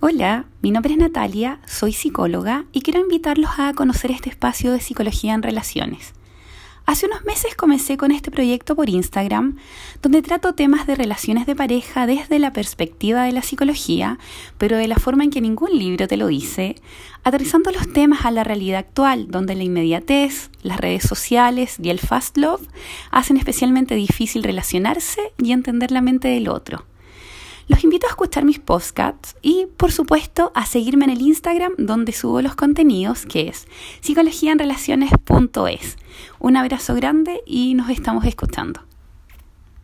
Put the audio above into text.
Hola, mi nombre es Natalia, soy psicóloga y quiero invitarlos a conocer este espacio de psicología en relaciones. Hace unos meses comencé con este proyecto por Instagram, donde trato temas de relaciones de pareja desde la perspectiva de la psicología, pero de la forma en que ningún libro te lo dice, aterrizando los temas a la realidad actual, donde la inmediatez, las redes sociales y el fast love hacen especialmente difícil relacionarse y entender la mente del otro. Los invito a escuchar mis podcasts y, por supuesto, a seguirme en el Instagram donde subo los contenidos, que es psicologiaenrelaciones.es. Un abrazo grande y nos estamos escuchando.